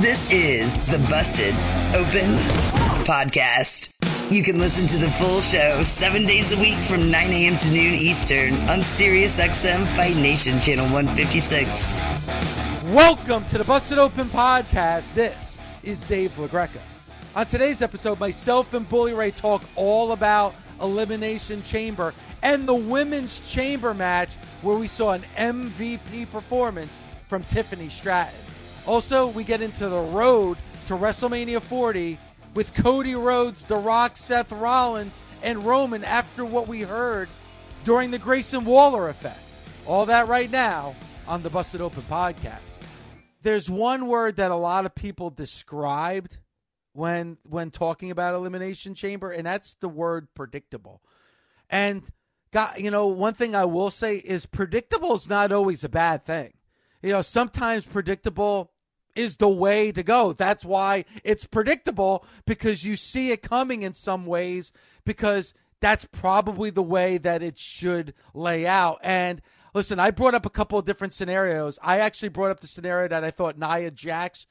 This is the Busted Open Podcast. You can listen to the full show seven days a week from 9 a.m. to noon Eastern on SiriusXM Fight Nation Channel 156. Welcome to the Busted Open Podcast. This is Dave LaGreca. On today's episode, myself and Bully Ray talk all about Elimination Chamber and the Women's Chamber match where we saw an MVP performance from Tiffany Stratton. Also, we get into the road to WrestleMania 40 with Cody Rhodes, The Rock, Seth Rollins, and Roman after what we heard during the Grayson Waller effect. All that right now on the Busted Open podcast. There's one word that a lot of people described when when talking about elimination chamber and that's the word predictable. And got you know, one thing I will say is predictable is not always a bad thing. You know, sometimes predictable is the way to go. That's why it's predictable because you see it coming in some ways because that's probably the way that it should lay out. And listen, I brought up a couple of different scenarios. I actually brought up the scenario that I thought Nia Jax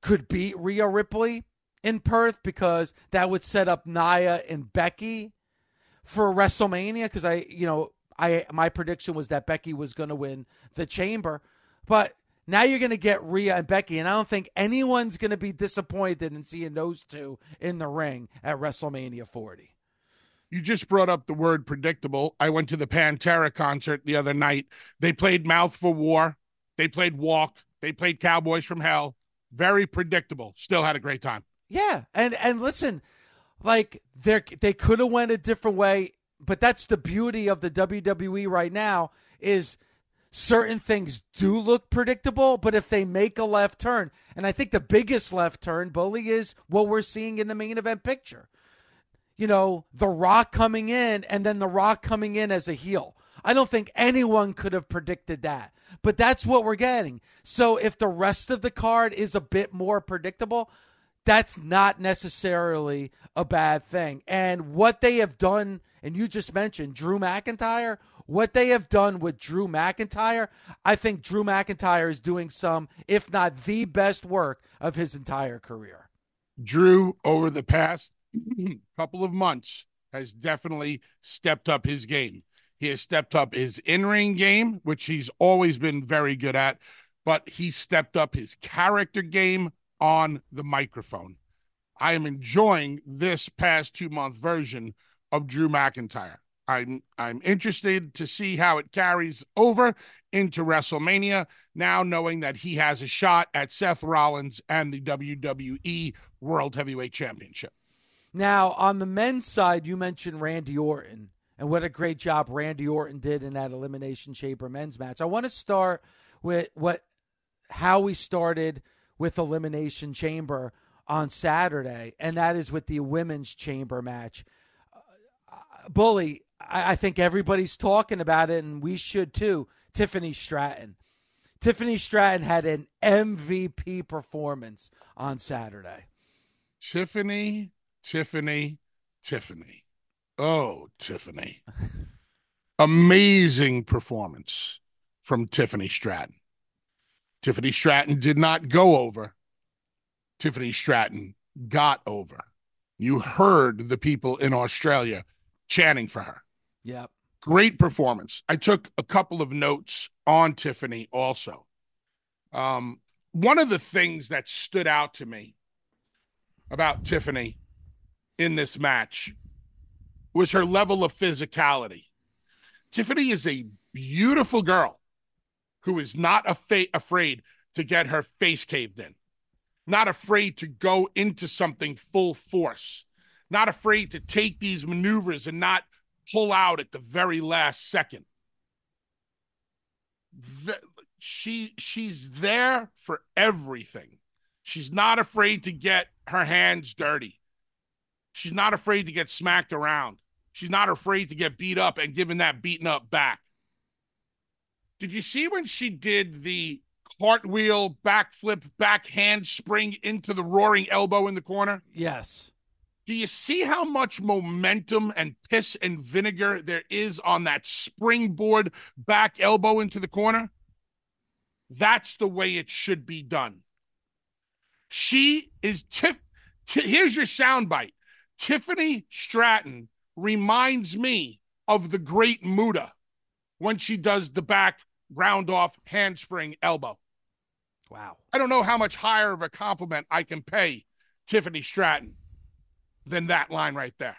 could beat Rhea Ripley in Perth because that would set up Nia and Becky for WrestleMania because I, you know, I my prediction was that Becky was going to win the chamber. But now you're going to get Rhea and Becky, and I don't think anyone's going to be disappointed in seeing those two in the ring at WrestleMania 40. You just brought up the word predictable. I went to the Pantera concert the other night. They played Mouth for War. They played Walk. They played Cowboys from Hell. Very predictable. Still had a great time. Yeah, and and listen, like they they could have went a different way, but that's the beauty of the WWE right now is certain things do look predictable, but if they make a left turn, and I think the biggest left turn, Bully, is what we're seeing in the main event picture. You know, The Rock coming in and then The Rock coming in as a heel. I don't think anyone could have predicted that, but that's what we're getting. So if the rest of the card is a bit more predictable, that's not necessarily a bad thing. And what they have done, and you just mentioned Drew McIntyre, what they have done with Drew McIntyre, I think Drew McIntyre is doing some, if not the best work of his entire career. Drew, over the past couple of months, has definitely stepped up his game. He has stepped up his in ring game, which he's always been very good at, but he stepped up his character game on the microphone. I am enjoying this past two month version of Drew McIntyre. I'm I'm interested to see how it carries over into WrestleMania. Now knowing that he has a shot at Seth Rollins and the WWE World Heavyweight Championship. Now on the men's side, you mentioned Randy Orton and what a great job Randy Orton did in that Elimination Chamber men's match. I want to start with what how we started with Elimination Chamber on Saturday, and that is with the women's chamber match. Uh, Bully, I, I think everybody's talking about it, and we should too. Tiffany Stratton. Tiffany Stratton had an MVP performance on Saturday. Tiffany, Tiffany, Tiffany. Oh, Tiffany. Amazing performance from Tiffany Stratton. Tiffany Stratton did not go over. Tiffany Stratton got over. You heard the people in Australia chanting for her. Yep. Great performance. I took a couple of notes on Tiffany also. Um, one of the things that stood out to me about Tiffany in this match was her level of physicality. Tiffany is a beautiful girl who is not afraid to get her face caved in, not afraid to go into something full force, not afraid to take these maneuvers and not pull out at the very last second. She she's there for everything. She's not afraid to get her hands dirty. She's not afraid to get smacked around. She's not afraid to get beat up and given that beaten up back. Did you see when she did the cartwheel, backflip, back handspring into the roaring elbow in the corner? Yes. Do you see how much momentum and piss and vinegar there is on that springboard back elbow into the corner? That's the way it should be done. She is Tiff. T- here's your soundbite. Tiffany Stratton reminds me of the great Muta when she does the back round off handspring elbow. Wow. I don't know how much higher of a compliment I can pay Tiffany Stratton than that line right there.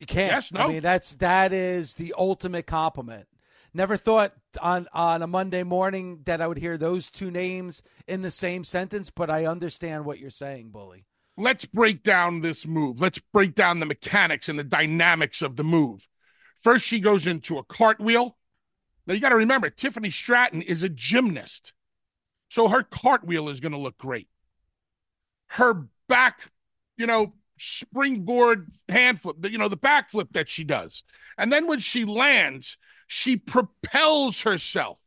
You can't. Yes, no. I mean, that's that is the ultimate compliment. Never thought on on a Monday morning that I would hear those two names in the same sentence, but I understand what you're saying, Bully. Let's break down this move. Let's break down the mechanics and the dynamics of the move. First, she goes into a cartwheel. Now you got to remember, Tiffany Stratton is a gymnast. So her cartwheel is going to look great. Her back, you know, springboard hand flip, you know, the back flip that she does. And then when she lands, she propels herself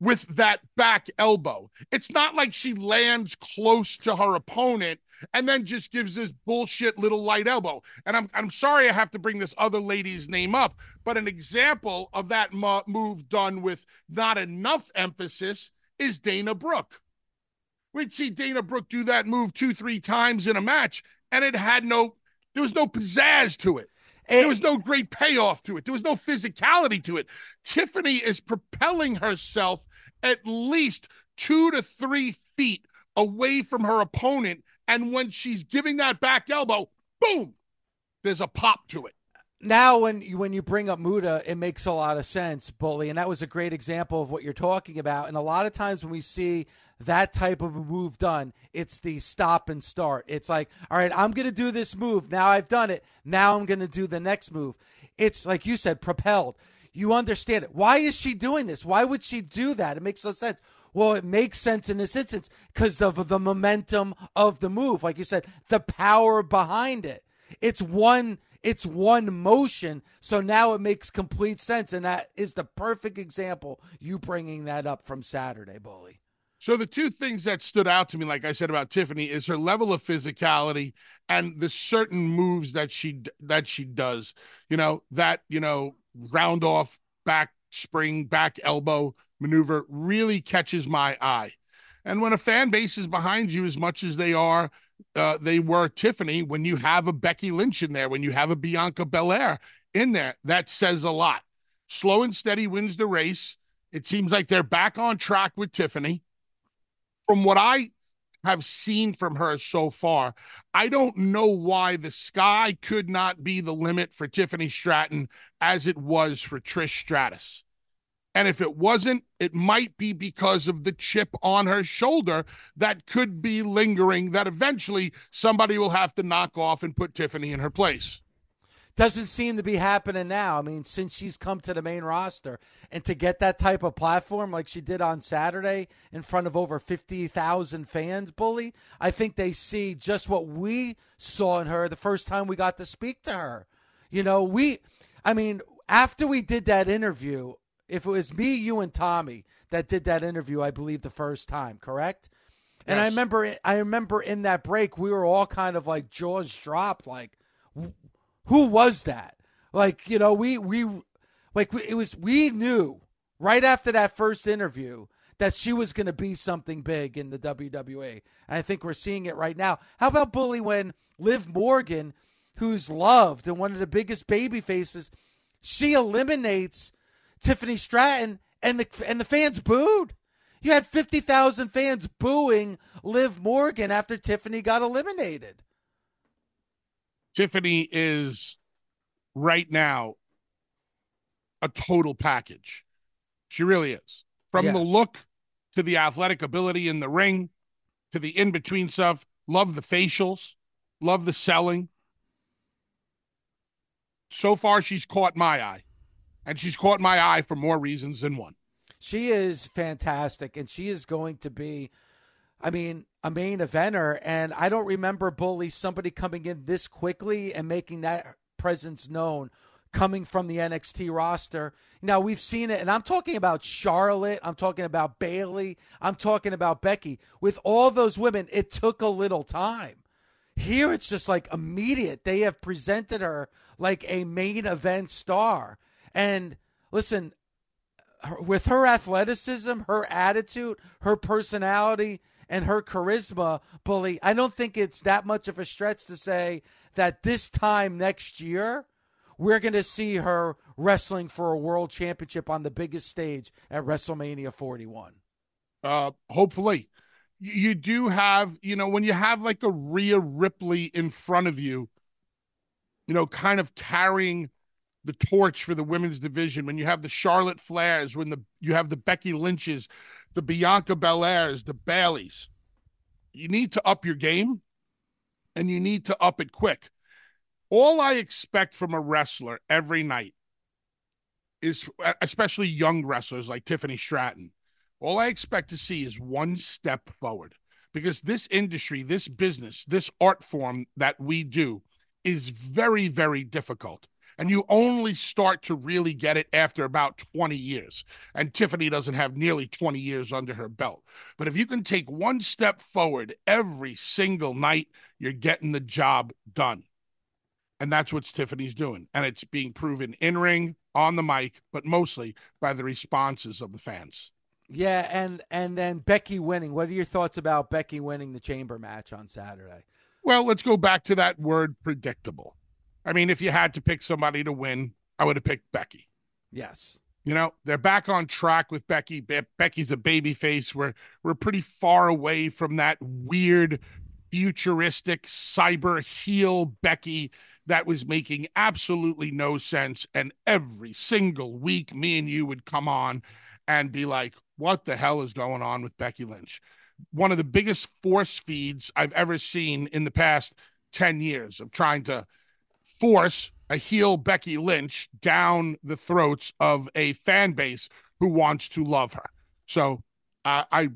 with that back elbow. It's not like she lands close to her opponent and then just gives this bullshit little light elbow. And I'm I'm sorry I have to bring this other lady's name up, but an example of that mo- move done with not enough emphasis is Dana Brooke. We'd see Dana Brooke do that move two, three times in a match, and it had no, there was no pizzazz to it. There was no great payoff to it. There was no physicality to it. Tiffany is propelling herself at least two to three feet away from her opponent. And when she's giving that back elbow, boom, there's a pop to it. Now, when you, when you bring up Muta, it makes a lot of sense, Bully, and that was a great example of what you're talking about. And a lot of times when we see that type of move done, it's the stop and start. It's like, all right, I'm going to do this move. Now I've done it. Now I'm going to do the next move. It's like you said, propelled. You understand it. Why is she doing this? Why would she do that? It makes no sense. Well, it makes sense in this instance because of the momentum of the move. Like you said, the power behind it. It's one it's one motion. So now it makes complete sense. And that is the perfect example, you bringing that up from Saturday, Bully. So the two things that stood out to me, like I said about Tiffany, is her level of physicality and the certain moves that she that she does. You know that you know round off back spring back elbow maneuver really catches my eye. And when a fan base is behind you as much as they are, uh, they were Tiffany. When you have a Becky Lynch in there, when you have a Bianca Belair in there, that says a lot. Slow and steady wins the race. It seems like they're back on track with Tiffany. From what I have seen from her so far, I don't know why the sky could not be the limit for Tiffany Stratton as it was for Trish Stratus. And if it wasn't, it might be because of the chip on her shoulder that could be lingering, that eventually somebody will have to knock off and put Tiffany in her place. Doesn't seem to be happening now. I mean, since she's come to the main roster and to get that type of platform like she did on Saturday in front of over 50,000 fans, Bully, I think they see just what we saw in her the first time we got to speak to her. You know, we, I mean, after we did that interview, if it was me, you, and Tommy that did that interview, I believe the first time, correct? And I remember, I remember in that break, we were all kind of like jaws dropped, like, who was that? Like, you know, we we like it was we knew right after that first interview that she was going to be something big in the WWE. And I think we're seeing it right now. How about Bully when Liv Morgan, who's loved and one of the biggest baby faces, she eliminates Tiffany Stratton and the and the fans booed. You had 50,000 fans booing Liv Morgan after Tiffany got eliminated. Tiffany is right now a total package. She really is. From yes. the look to the athletic ability in the ring to the in between stuff. Love the facials, love the selling. So far, she's caught my eye, and she's caught my eye for more reasons than one. She is fantastic, and she is going to be I mean, a main eventer. And I don't remember Bully somebody coming in this quickly and making that presence known coming from the NXT roster. Now we've seen it, and I'm talking about Charlotte, I'm talking about Bayley, I'm talking about Becky. With all those women, it took a little time. Here it's just like immediate. They have presented her like a main event star. And listen, with her athleticism, her attitude, her personality, and her charisma, bully, I don't think it's that much of a stretch to say that this time next year, we're going to see her wrestling for a world championship on the biggest stage at WrestleMania 41. Uh, hopefully. You do have, you know, when you have like a Rhea Ripley in front of you, you know, kind of carrying the torch for the women's division, when you have the Charlotte Flairs, when the you have the Becky Lynches, the Bianca Belairs, the Bayleys, you need to up your game and you need to up it quick. All I expect from a wrestler every night is, especially young wrestlers like Tiffany Stratton, all I expect to see is one step forward because this industry, this business, this art form that we do is very, very difficult. And you only start to really get it after about 20 years. And Tiffany doesn't have nearly 20 years under her belt. But if you can take one step forward every single night, you're getting the job done. And that's what Tiffany's doing. And it's being proven in ring, on the mic, but mostly by the responses of the fans. Yeah, and and then Becky winning. What are your thoughts about Becky winning the chamber match on Saturday? Well, let's go back to that word predictable. I mean, if you had to pick somebody to win, I would have picked Becky. Yes. You know, they're back on track with Becky. Be- Becky's a baby face. We're we're pretty far away from that weird futuristic cyber heel Becky that was making absolutely no sense. And every single week, me and you would come on and be like, what the hell is going on with Becky Lynch? One of the biggest force feeds I've ever seen in the past 10 years of trying to force a heel Becky Lynch down the throats of a fan base who wants to love her. So uh, I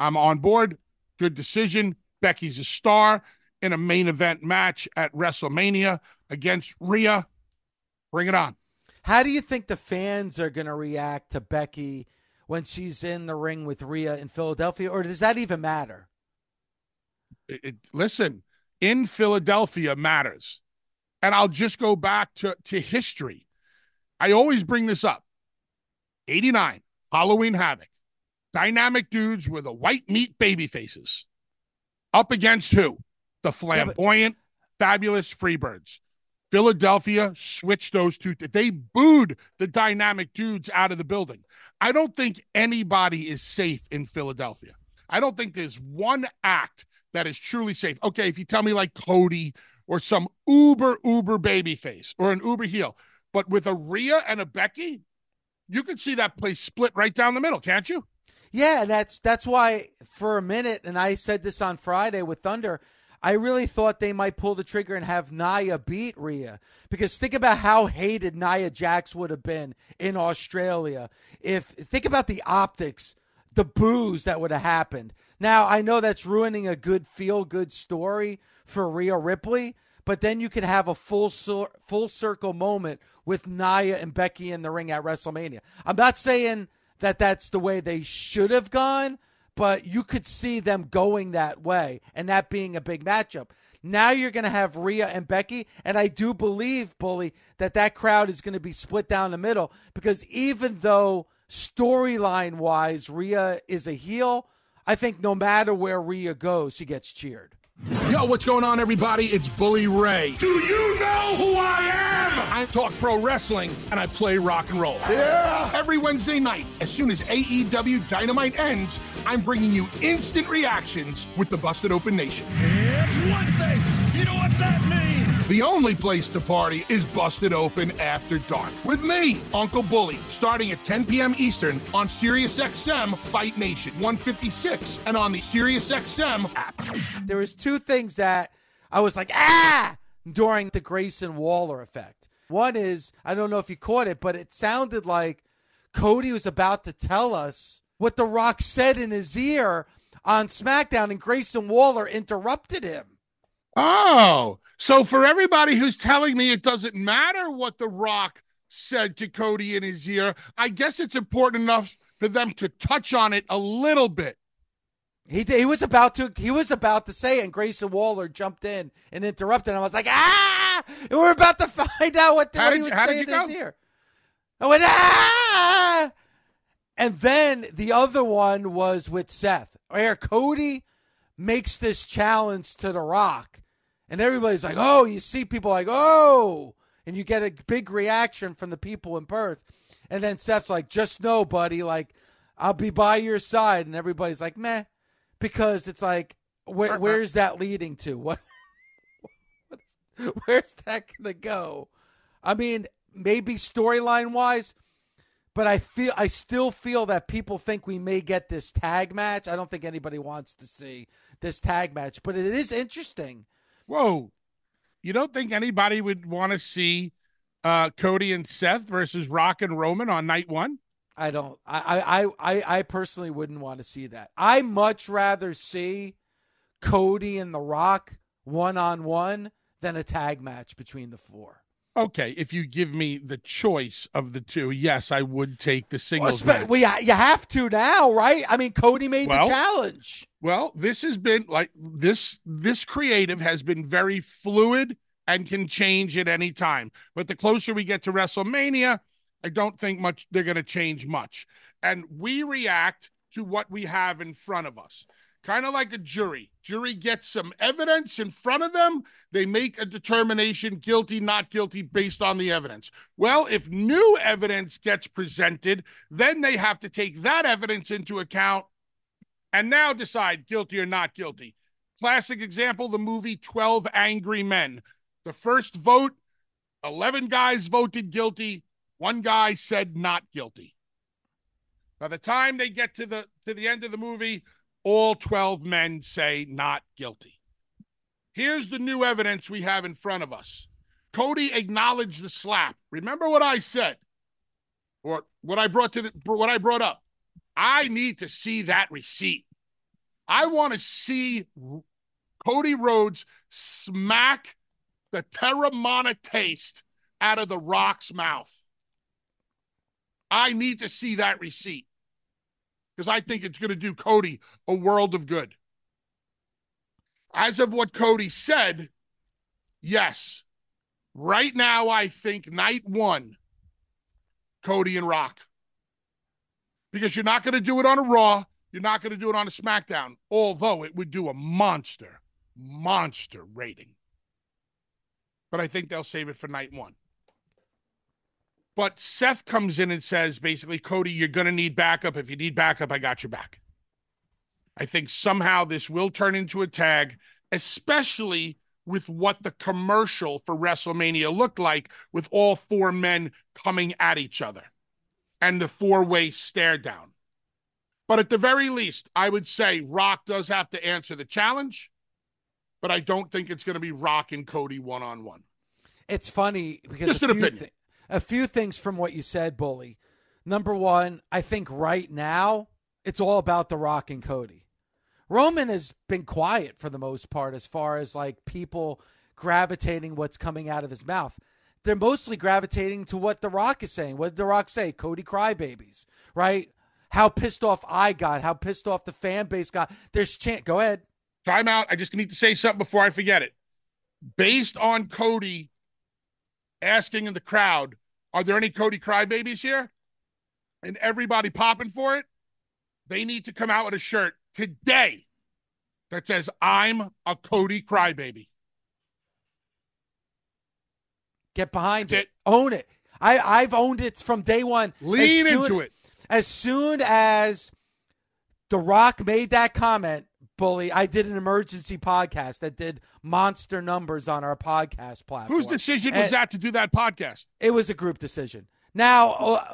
I'm on board. Good decision. Becky's a star in a main event match at WrestleMania against Rhea. Bring it on. How do you think the fans are going to react to Becky when she's in the ring with Rhea in Philadelphia, or does that even matter? It, it, listen, in Philadelphia matters. And I'll just go back to, to history. I always bring this up 89, Halloween Havoc. Dynamic dudes with the white meat baby faces. Up against who? The flamboyant, yeah, but- fabulous Freebirds. Philadelphia switched those two. They booed the dynamic dudes out of the building. I don't think anybody is safe in Philadelphia. I don't think there's one act that is truly safe. Okay, if you tell me like Cody or some uber, uber baby face or an uber heel, but with a Rhea and a Becky, you can see that place split right down the middle, can't you? Yeah, and that's that's why for a minute, and I said this on Friday with Thunder, I really thought they might pull the trigger and have Nia beat Rhea. Because think about how hated Nia Jax would have been in Australia. If think about the optics, the boos that would have happened. Now I know that's ruining a good feel good story for Rhea Ripley, but then you can have a full full circle moment with Nia and Becky in the ring at WrestleMania. I'm not saying that that's the way they should have gone, but you could see them going that way and that being a big matchup. Now you're going to have Rhea and Becky, and I do believe, Bully, that that crowd is going to be split down the middle because even though storyline wise Rhea is a heel, I think no matter where Rhea goes, she gets cheered. Yo, what's going on, everybody? It's Bully Ray. Do you know who I am? I talk pro wrestling and I play rock and roll. Yeah. Every Wednesday night, as soon as AEW Dynamite ends, I'm bringing you instant reactions with the Busted Open Nation. It's Wednesday. You know what that means? The only place to party is Busted Open After Dark with me, Uncle Bully, starting at 10 p.m. Eastern on SiriusXM Fight Nation 156 and on the SiriusXM app. There was two things that I was like, ah, during the Grayson Waller effect. One is, I don't know if you caught it, but it sounded like Cody was about to tell us what The Rock said in his ear on SmackDown, and Grayson Waller interrupted him. Oh, so for everybody who's telling me it doesn't matter what The Rock said to Cody in his ear, I guess it's important enough for them to touch on it a little bit. He, he was about to he was about to say it, and Grayson Waller jumped in and interrupted. And I was like, ah! And we're about to find out what, what did, he was saying in his ear. I went, ah! And then the other one was with Seth, where Cody makes this challenge to The Rock. And everybody's like, oh, you see people like, oh, and you get a big reaction from the people in Perth. And then Seth's like, just know, buddy, like, I'll be by your side. And everybody's like, meh, because it's like, where, uh-huh. where's that leading to? What, where's that going to go? I mean, maybe storyline wise, but I feel I still feel that people think we may get this tag match. I don't think anybody wants to see this tag match, but it is interesting. Whoa. You don't think anybody would want to see uh, Cody and Seth versus Rock and Roman on night one? I don't. I, I, I, I personally wouldn't want to see that. I much rather see Cody and The Rock one on one than a tag match between the four. Okay, if you give me the choice of the two, yes, I would take the singles well, match. Well, you have to now, right? I mean, Cody made well, the challenge. Well, this has been like this. This creative has been very fluid and can change at any time. But the closer we get to WrestleMania, I don't think much they're going to change much. And we react to what we have in front of us kind of like a jury. Jury gets some evidence in front of them. They make a determination guilty, not guilty based on the evidence. Well, if new evidence gets presented, then they have to take that evidence into account and now decide guilty or not guilty. Classic example the movie 12 Angry Men. The first vote, 11 guys voted guilty, one guy said not guilty. By the time they get to the to the end of the movie, all 12 men say not guilty. Here's the new evidence we have in front of us. Cody acknowledged the slap. Remember what I said, or what I brought to the, what I brought up. I need to see that receipt. I want to see Cody Rhodes smack the Teremana taste out of the Rock's mouth. I need to see that receipt because I think it's going to do Cody a world of good. As of what Cody said, yes. Right now, I think night one, Cody and Rock. Because you're not going to do it on a Raw. You're not going to do it on a SmackDown, although it would do a monster, monster rating. But I think they'll save it for night one. But Seth comes in and says, basically, Cody, you're going to need backup. If you need backup, I got your back. I think somehow this will turn into a tag, especially with what the commercial for WrestleMania looked like, with all four men coming at each other and the four way stare down. But at the very least, I would say Rock does have to answer the challenge, but I don't think it's going to be Rock and Cody one on one. It's funny because just an opinion. Th- a few things from what you said, Bully. Number one, I think right now it's all about The Rock and Cody. Roman has been quiet for the most part as far as like people gravitating what's coming out of his mouth. They're mostly gravitating to what The Rock is saying. What did The Rock say? Cody crybabies, right? How pissed off I got, how pissed off the fan base got. There's chant. Go ahead. Time out. I just need to say something before I forget it. Based on Cody asking in the crowd, are there any Cody crybabies here? And everybody popping for it. They need to come out with a shirt today that says, I'm a Cody crybaby. Get behind it. it. Own it. I, I've owned it from day one. Lean soon, into it. As soon as The Rock made that comment, bully. I did an emergency podcast that did monster numbers on our podcast platform. Whose decision was that to do that podcast? It was a group decision. Now, uh,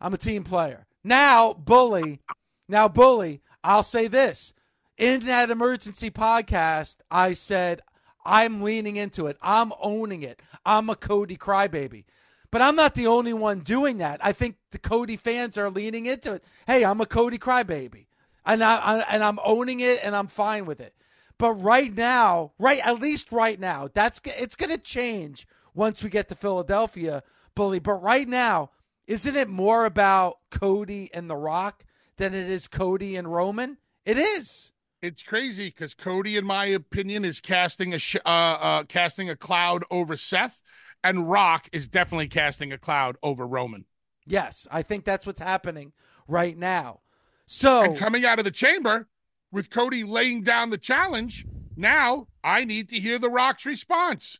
I'm a team player. Now, bully. Now, bully. I'll say this. In that emergency podcast, I said, I'm leaning into it. I'm owning it. I'm a Cody crybaby. But I'm not the only one doing that. I think the Cody fans are leaning into it. Hey, I'm a Cody crybaby and I, I and I'm owning it and I'm fine with it. But right now, right at least right now, that's it's going to change once we get to Philadelphia, bully. But right now, isn't it more about Cody and The Rock than it is Cody and Roman? It is. It's crazy because Cody, in my opinion, is casting a sh- uh, uh, casting a cloud over Seth, and Rock is definitely casting a cloud over Roman. Yes, I think that's what's happening right now. So and coming out of the chamber with Cody laying down the challenge, now I need to hear the Rock's response.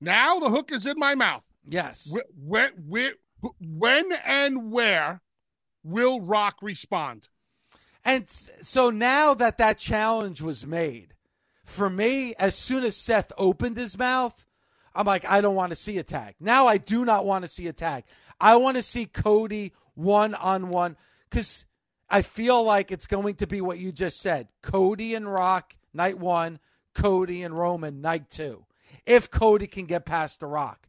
Now the hook is in my mouth. yes, When, when, when and where will Rock respond? And so now that that challenge was made, for me, as soon as Seth opened his mouth, I'm like, I don't want to see a tag. Now I do not want to see a tag. I want to see Cody one on one because I feel like it's going to be what you just said Cody and Rock, night one, Cody and Roman, night two. If Cody can get past the Rock.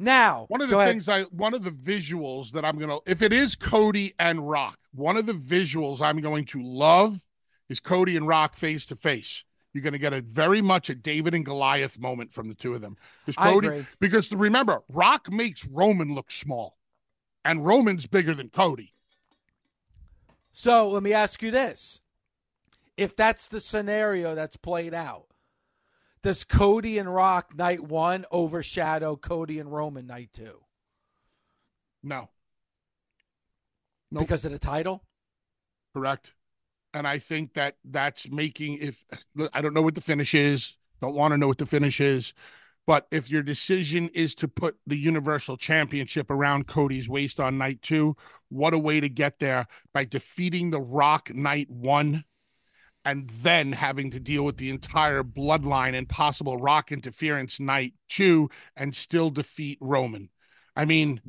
Now, One of the ahead. things I, one of the visuals that I'm going to, if it is Cody and Rock, one of the visuals I'm going to love is Cody and Rock face to face. You're going to get a very much a David and Goliath moment from the two of them. Because Cody, because remember, Rock makes Roman look small, and Roman's bigger than Cody. So let me ask you this. If that's the scenario that's played out, does Cody and Rock night one overshadow Cody and Roman night two No, Nope. because of the title? correct. And I think that that's making if I don't know what the finish is, don't want to know what the finish is, but if your decision is to put the Universal Championship around Cody's waist on night two, what a way to get there by defeating the Rock night one and then having to deal with the entire bloodline and possible Rock interference night two and still defeat Roman. I mean,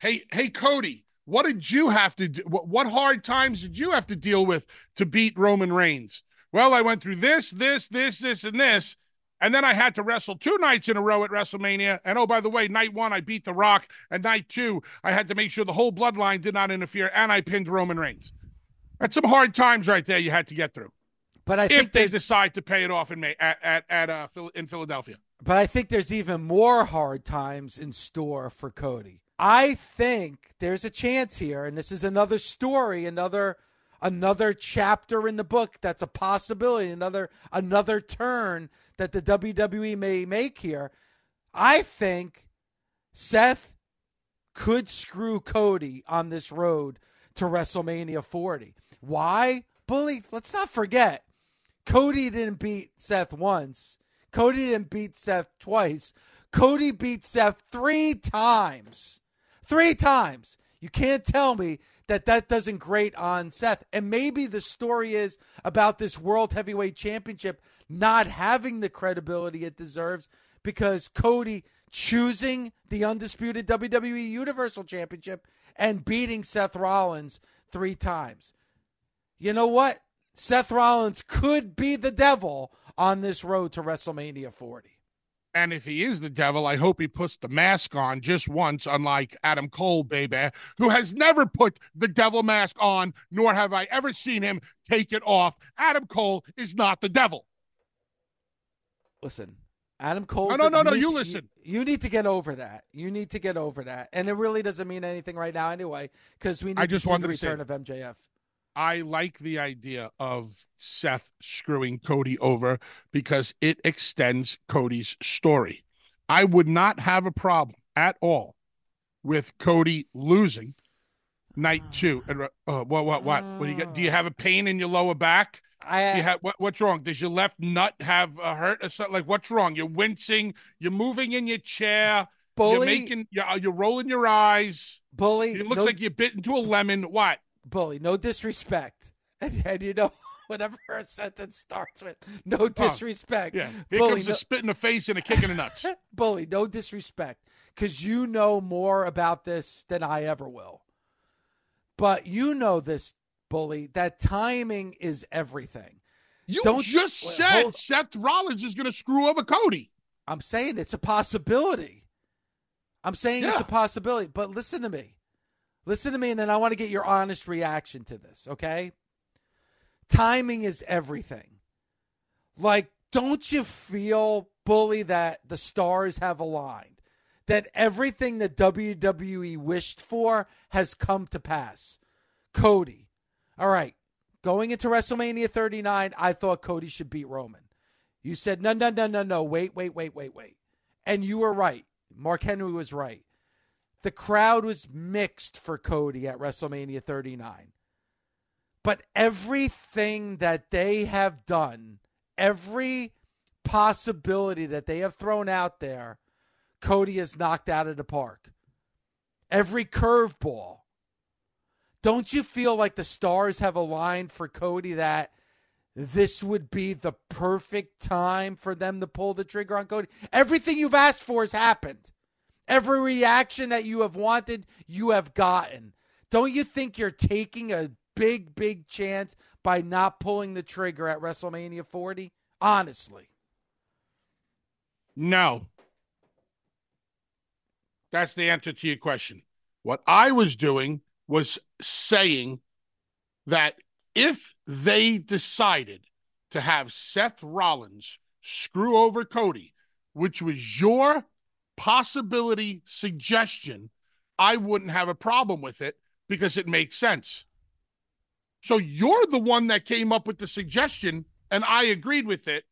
hey, hey, Cody, what did you have to do? What, what hard times did you have to deal with to beat Roman Reigns? Well, I went through this, this, this, this, and this. And then I had to wrestle two nights in a row at WrestleMania. And oh, by the way, night one, I beat The Rock. And night two, I had to make sure the whole bloodline did not interfere. And I pinned Roman Reigns. That's some hard times right there you had to get through. But I if think they decide to pay it off in May at at, at uh, in Philadelphia. but I think there's even more hard times in store for Cody. I think there's a chance here, and this is another story, another another chapter in the book that's a possibility, another another turn that the WWE may make here. I think Seth could screw Cody on this road to WrestleMania 40. Why? Bully, let's not forget, Cody didn't beat Seth once. Cody didn't beat Seth twice. Cody beat Seth three times. Three times. You can't tell me that that doesn't grate on Seth. And maybe the story is about this World Heavyweight Championship not having the credibility it deserves because Cody choosing the undisputed WWE Universal Championship and beating Seth Rollins three times. You know what? Seth Rollins could be the devil on this road to WrestleMania 40. And if he is the devil, I hope he puts the mask on just once, unlike Adam Cole, baby, who has never put the devil mask on, nor have I ever seen him take it off. Adam Cole is not the devil. Listen, Adam Cole. No, no, no, no, you listen. You, need to get over that. You need to get over that. And it really doesn't mean anything right now anyway, because we need I just to see the say return of MJF. I like the idea of Seth screwing Cody over because it extends Cody's story. I would not have a problem at all with Cody losing night two. And, uh, what, what, what? What do you get? Do you have a pain in your lower back? I you have what, what's wrong? Does your left nut have a hurt or something? Like what's wrong? You're wincing. You're moving in your chair. You're bully, making. You're, uh, you're rolling your eyes. bully. It looks no, like you bit into a lemon. What? bully. No disrespect. And, and you know, whatever a sentence starts with, no disrespect. Yeah. Here bully, comes no, a spit in the face and a kick in the nuts. bully. No disrespect, because you know more about this than I ever will. But you know this, bully. That timing is everything. You Don't- just said hold- Seth Rollins is going to screw over Cody. I'm saying it's a possibility. I'm saying it's a possibility. But listen to me. Listen to me, and then I want to get your honest reaction to this, okay? Timing is everything. Like, don't you feel, Bully, that the stars have aligned? That everything that WWE wished for has come to pass? Cody. All right. Going into WrestleMania 39, I thought Cody should beat Roman. You said, no, no, no, no, no. Wait, wait, wait, wait, wait. And you were right. Mark Henry was right. the crowd was mixed for Cody at WrestleMania 39. But everything that they have done, every possibility that they have thrown out there, Cody has knocked out of the park. Every curveball. Don't you feel like the stars have aligned for Cody that this would be the perfect time for them to pull the trigger on Cody? Everything you've asked for has happened. Every reaction that you have wanted, you have gotten. Don't you think you're taking a big, big chance by not pulling the trigger at WrestleMania 40? Honestly. No. That's the answer to your question. What I was doing was saying that if they decided to have Seth Rollins screw over Cody, which was your possibility suggestion, I wouldn't have a problem with it because it makes sense. So you're the one that came up with the suggestion, and I agreed with it,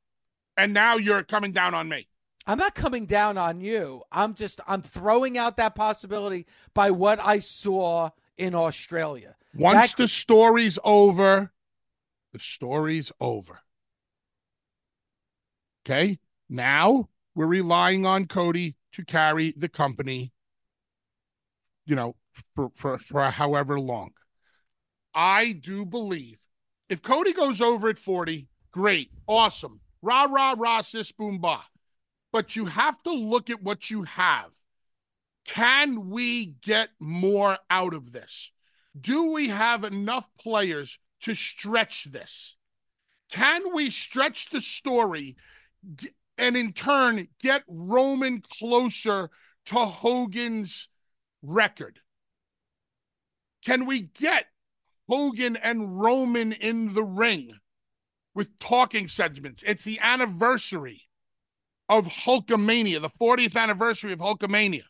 and now you're coming down on me. I'm not coming down on you. I'm just I'm throwing out that possibility by what I saw in Australia. Once That- the story's over, the story's over. Okay? Now we're relying on Cody to carry the company, you know, for, for, for however long. I do believe if Cody goes over at 40, great, awesome. Rah, rah, rah, sis, boom, bah. But you have to look at what you have. Can we get more out of this? Do we have enough players to stretch this? Can we stretch the story and in turn get Roman closer to Hogan's record? Can we get Hogan and Roman in the ring with talking segments? It's the anniversary of Hulkamania, the 40th anniversary of Hulkamania.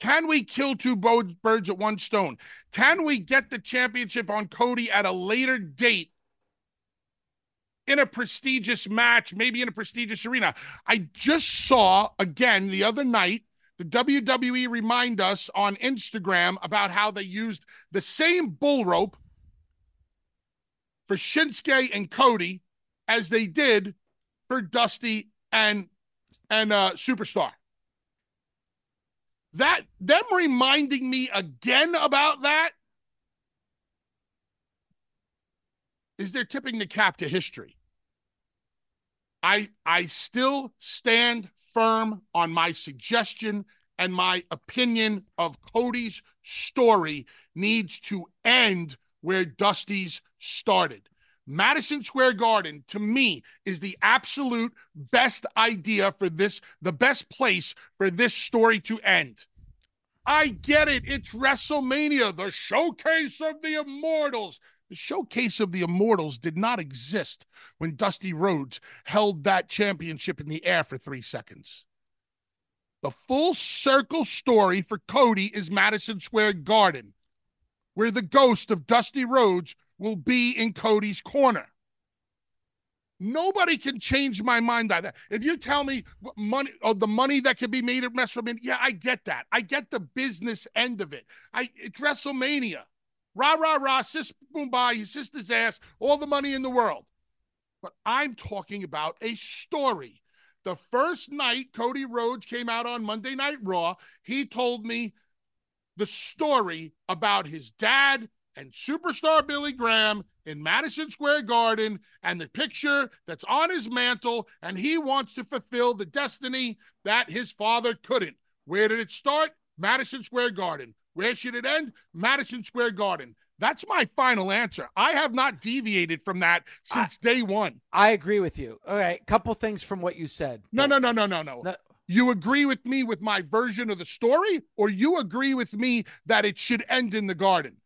Can we kill two birds at one stone? Can we get the championship on Cody at a later date in a prestigious match, maybe in a prestigious arena? I just saw again the other night the WWE remind us on Instagram about how they used the same bull rope for Shinsuke and Cody as they did for Dusty and and uh Superstar that them reminding me again about that is they're tipping the cap to history. I I still stand firm on my suggestion and my opinion of Cody's story needs to end where Dusty's started. Madison Square Garden to me is the absolute best idea for this, the best place for this story to end. I get it. It's WrestleMania, the showcase of the immortals. The showcase of the immortals did not exist when Dusty Rhodes held that championship in the air for three seconds. The full circle story for Cody is Madison Square Garden, where the ghost of Dusty Rhodes will be in Cody's corner. Nobody can change my mind on that. If you tell me money or the money that can be made at WrestleMania, yeah, I get that. I get the business end of it. I it's WrestleMania. Rah rah rah, sis bye, his sister's ass, all the money in the world. But I'm talking about a story. The first night Cody Rhodes came out on Monday Night Raw, he told me the story about his dad and superstar Billy Graham in Madison Square Garden and the picture that's on his mantle, and he wants to fulfill the destiny that his father couldn't. Where did it start? Madison Square Garden. Where should it end? Madison Square Garden. That's my final answer. I have not deviated from that since day one. I agree with you. All right, couple things from what you said. No, no, no, no, no, no. No. You agree with me with my version of the story, or you agree with me that it should end in the garden?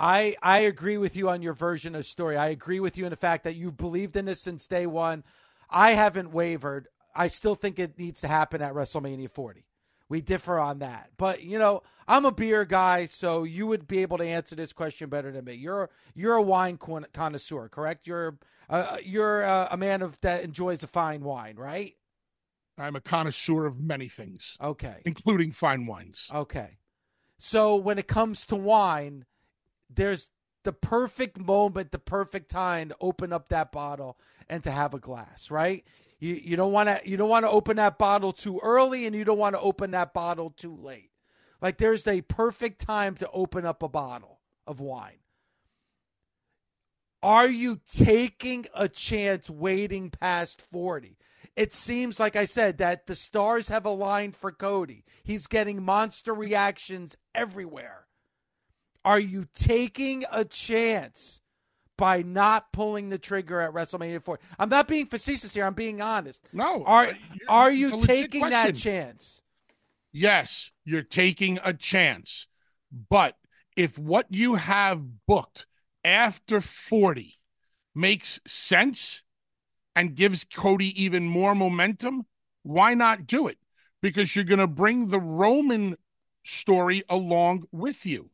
I I agree with you on your version of the story. I agree with you in the fact that you believed in this since day one. I haven't wavered. I still think it needs to happen at WrestleMania 40. We differ on that. But, you know, I'm a beer guy, so you would be able to answer this question better than me. You're you're a wine connoisseur, correct? You're uh, you're uh, a man of that enjoys a fine wine, right? I'm a connoisseur of many things, Okay. including fine wines. Okay. So when it comes to wine, there's the perfect moment, the perfect time to open up that bottle and to have a glass, right? You you don't want to you don't want to open that bottle too early and you don't want to open that bottle too late. Like there's a perfect time to open up a bottle of wine. Are you taking a chance waiting past 40? It seems like I said that the stars have aligned for Cody. He's getting monster reactions everywhere. Are you taking a chance by not pulling the trigger at WrestleMania 4? I'm not being facetious here. I'm being honest. No. Are uh, are you taking that chance? Yes, you're taking a chance. But if what you have booked after 40 makes sense and gives Cody even more momentum, why not do it? Because you're going to bring the Roman story along with you.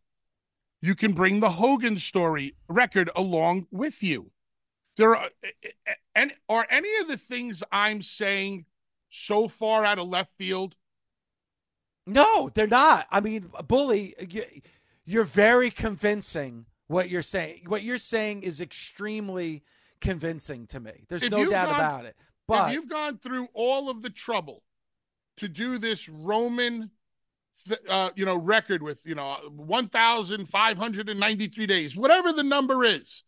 You can bring the Hogan story record along with you. There are and are any of the things I'm saying so far out of left field? No, they're not. I mean, bully, you, you're very convincing what you're saying. What you're saying is extremely convincing to me. There's If no doubt gone- about it. But if you've gone through all of the trouble to do this Roman, uh, you know, record with you know one thousand five hundred and ninety three days, whatever the number is,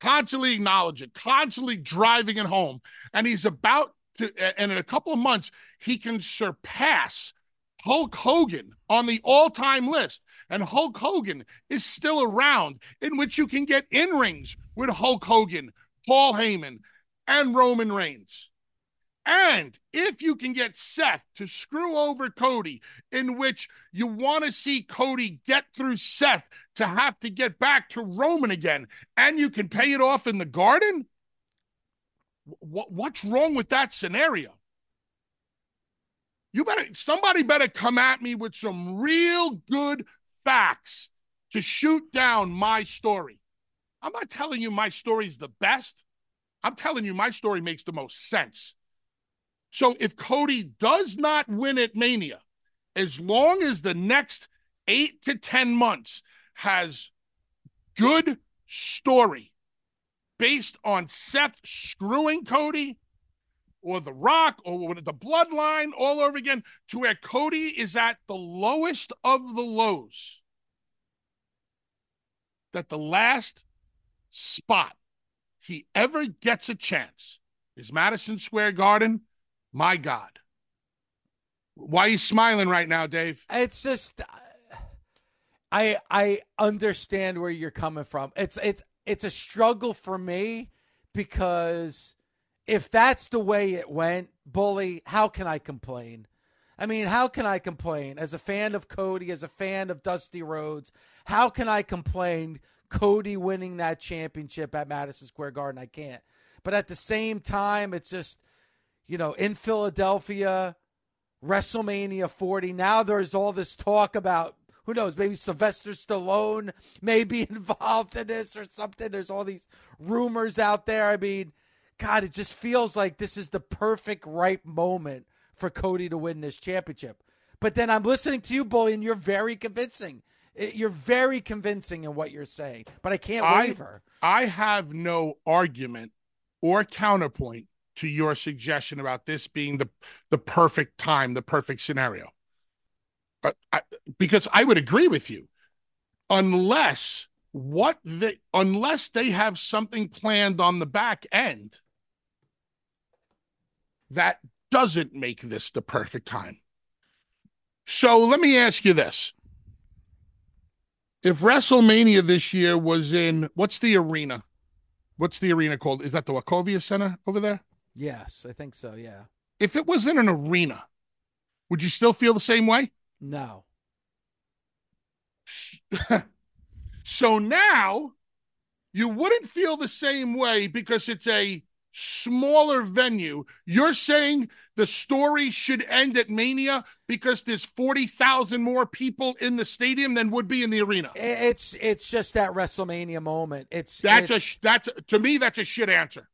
constantly acknowledge it, constantly driving it home, and he's about to, and in a couple of months he can surpass Hulk Hogan on the all time list. And Hulk Hogan is still around, in which you can get in rings with Hulk Hogan, Paul Heyman, and Roman Reigns. And if you can get Seth to screw over Cody, in which you want to see Cody get through Seth to have to get back to Roman again, and you can pay it off in the garden, what, what's wrong with that scenario? You better somebody better come at me with some real good facts to shoot down my story. I'm not telling you my story is the best. I'm telling you my story makes the most sense. So if Cody does not win at Mania, as long as the next eight to 10 months has good story based on Seth screwing Cody or The Rock or the bloodline all over again to where Cody is at the lowest of the lows. That the last spot he ever gets a chance is Madison Square Garden. My God. Why are you smiling right now, Dave? it's just I I understand where you're coming from. It's it's it's a struggle for me because if that's the way it went, bully, how can I complain? I mean, how can I complain as a fan of Cody, as a fan of Dusty Rhodes? How can I complain Cody winning that championship at Madison Square Garden? I can't. But at the same time, it's just you know, in Philadelphia, WrestleMania 40. Now there's all this talk about who knows, maybe Sylvester Stallone may be involved in this or something. There's all these rumors out there. I mean, God, it just feels like this is the perfect right moment for Cody to win this championship. But then I'm listening to you, Bully, and you're very convincing. Eh, You're very convincing in what you're saying, but I can't I- I have no argument or counterpoint to your suggestion about this being the the perfect time, the perfect scenario. I, because I would agree with you, unless what they unless they have something planned on the back end that doesn't make this the perfect time. So let me ask you this. If WrestleMania this year was in what's the arena? What's the arena called? Is that the Wachovia Center over there? Yes, I think so. Yeah. If it was in an arena, would you still feel the same way? No. so now you wouldn't feel the same way because it's a smaller venue. You're saying the story should end at Mania because there's 40,000 more people in the stadium than would be in the arena. It's it's just that WrestleMania moment. It's That's a it's- sh- that's to me that's a shit answer.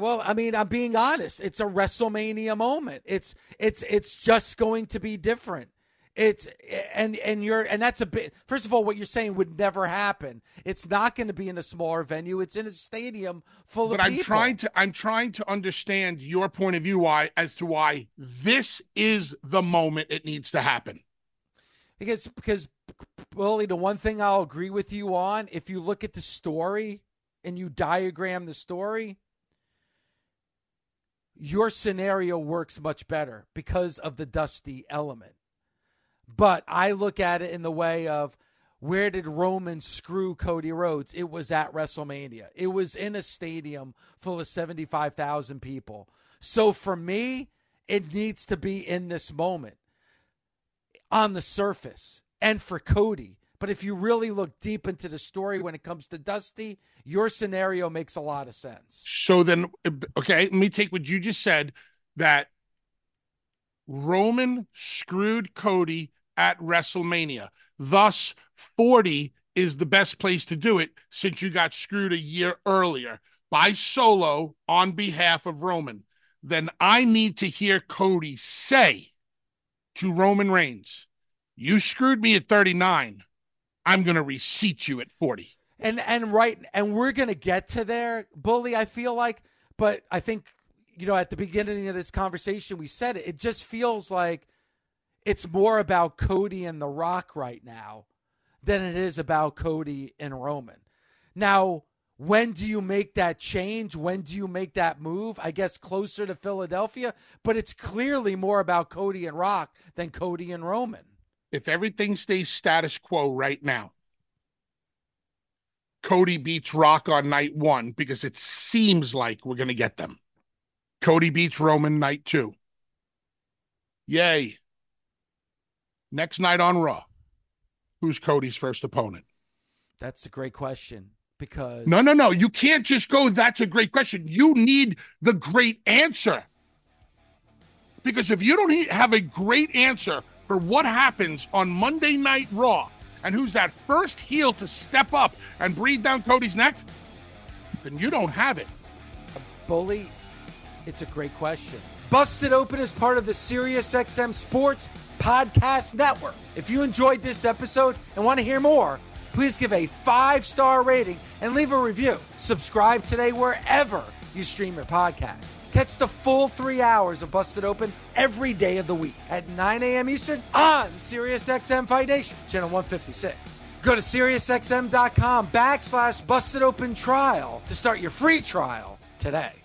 Well. I mean, I'm being honest. It's a WrestleMania moment. It's it's it's just going to be different. It's and and you're and that's a bit. First of all, what you're saying would never happen. It's not going to be in a smaller venue. It's in a stadium full but of But I'm people. trying to I'm trying to understand your point of view why as to why this is the moment it needs to happen. because because Bully, the one thing I'll agree with you on, if you look at the story and you diagram the story, your scenario works much better because of the dusty element. But I look at it in the way of where did Roman screw Cody Rhodes? It was at WrestleMania. It was in a stadium full of 75,000 people. So for me, it needs to be in this moment on the surface and for Cody. But if you really look deep into the story when it comes to Dusty, your scenario makes a lot of sense. So then okay, let me take what you just said that Roman screwed Cody at WrestleMania. Thus 40 is the best place to do it since you got screwed a year earlier by Solo on behalf of Roman. Then I need to hear Cody say to Roman Reigns, You screwed me at 39. I'm going to reseat you at 40. And and right and we're gonna get to there, bully. I feel like, but I think you know at the beginning of this conversation we said it. It just feels like it's more about Cody and The Rock right now than it is about Cody and Roman. Now, when do you make that change? When do you make that move? I guess closer to Philadelphia, but it's clearly more about Cody and Rock than Cody and Roman. If everything stays status quo right now, Cody beats Rock on night one because it seems like we're going to get them. Cody beats Roman night two. Yay. Next night on Raw, who's Cody's first opponent? That's a great question because No, no, no. You can't just go, that's a great question. You need the great answer. Because if you don't have a great answer for what happens on Monday Night Raw and who's that first heel to step up and breathe down Cody's neck, then you don't have it. Bully, it's a great question. Busted Open is part of the SiriusXM Sports Podcast Network. If you enjoyed this episode and want to hear more, please give a five star rating and leave a review. Subscribe today wherever you stream your podcast. Catch the full three hours of Busted Open every day of the week at 9 a.m. Eastern on SiriusXM Fight Nation, channel 156. Go to SiriusXM.com backslash Busted Open Trial to start your free trial today.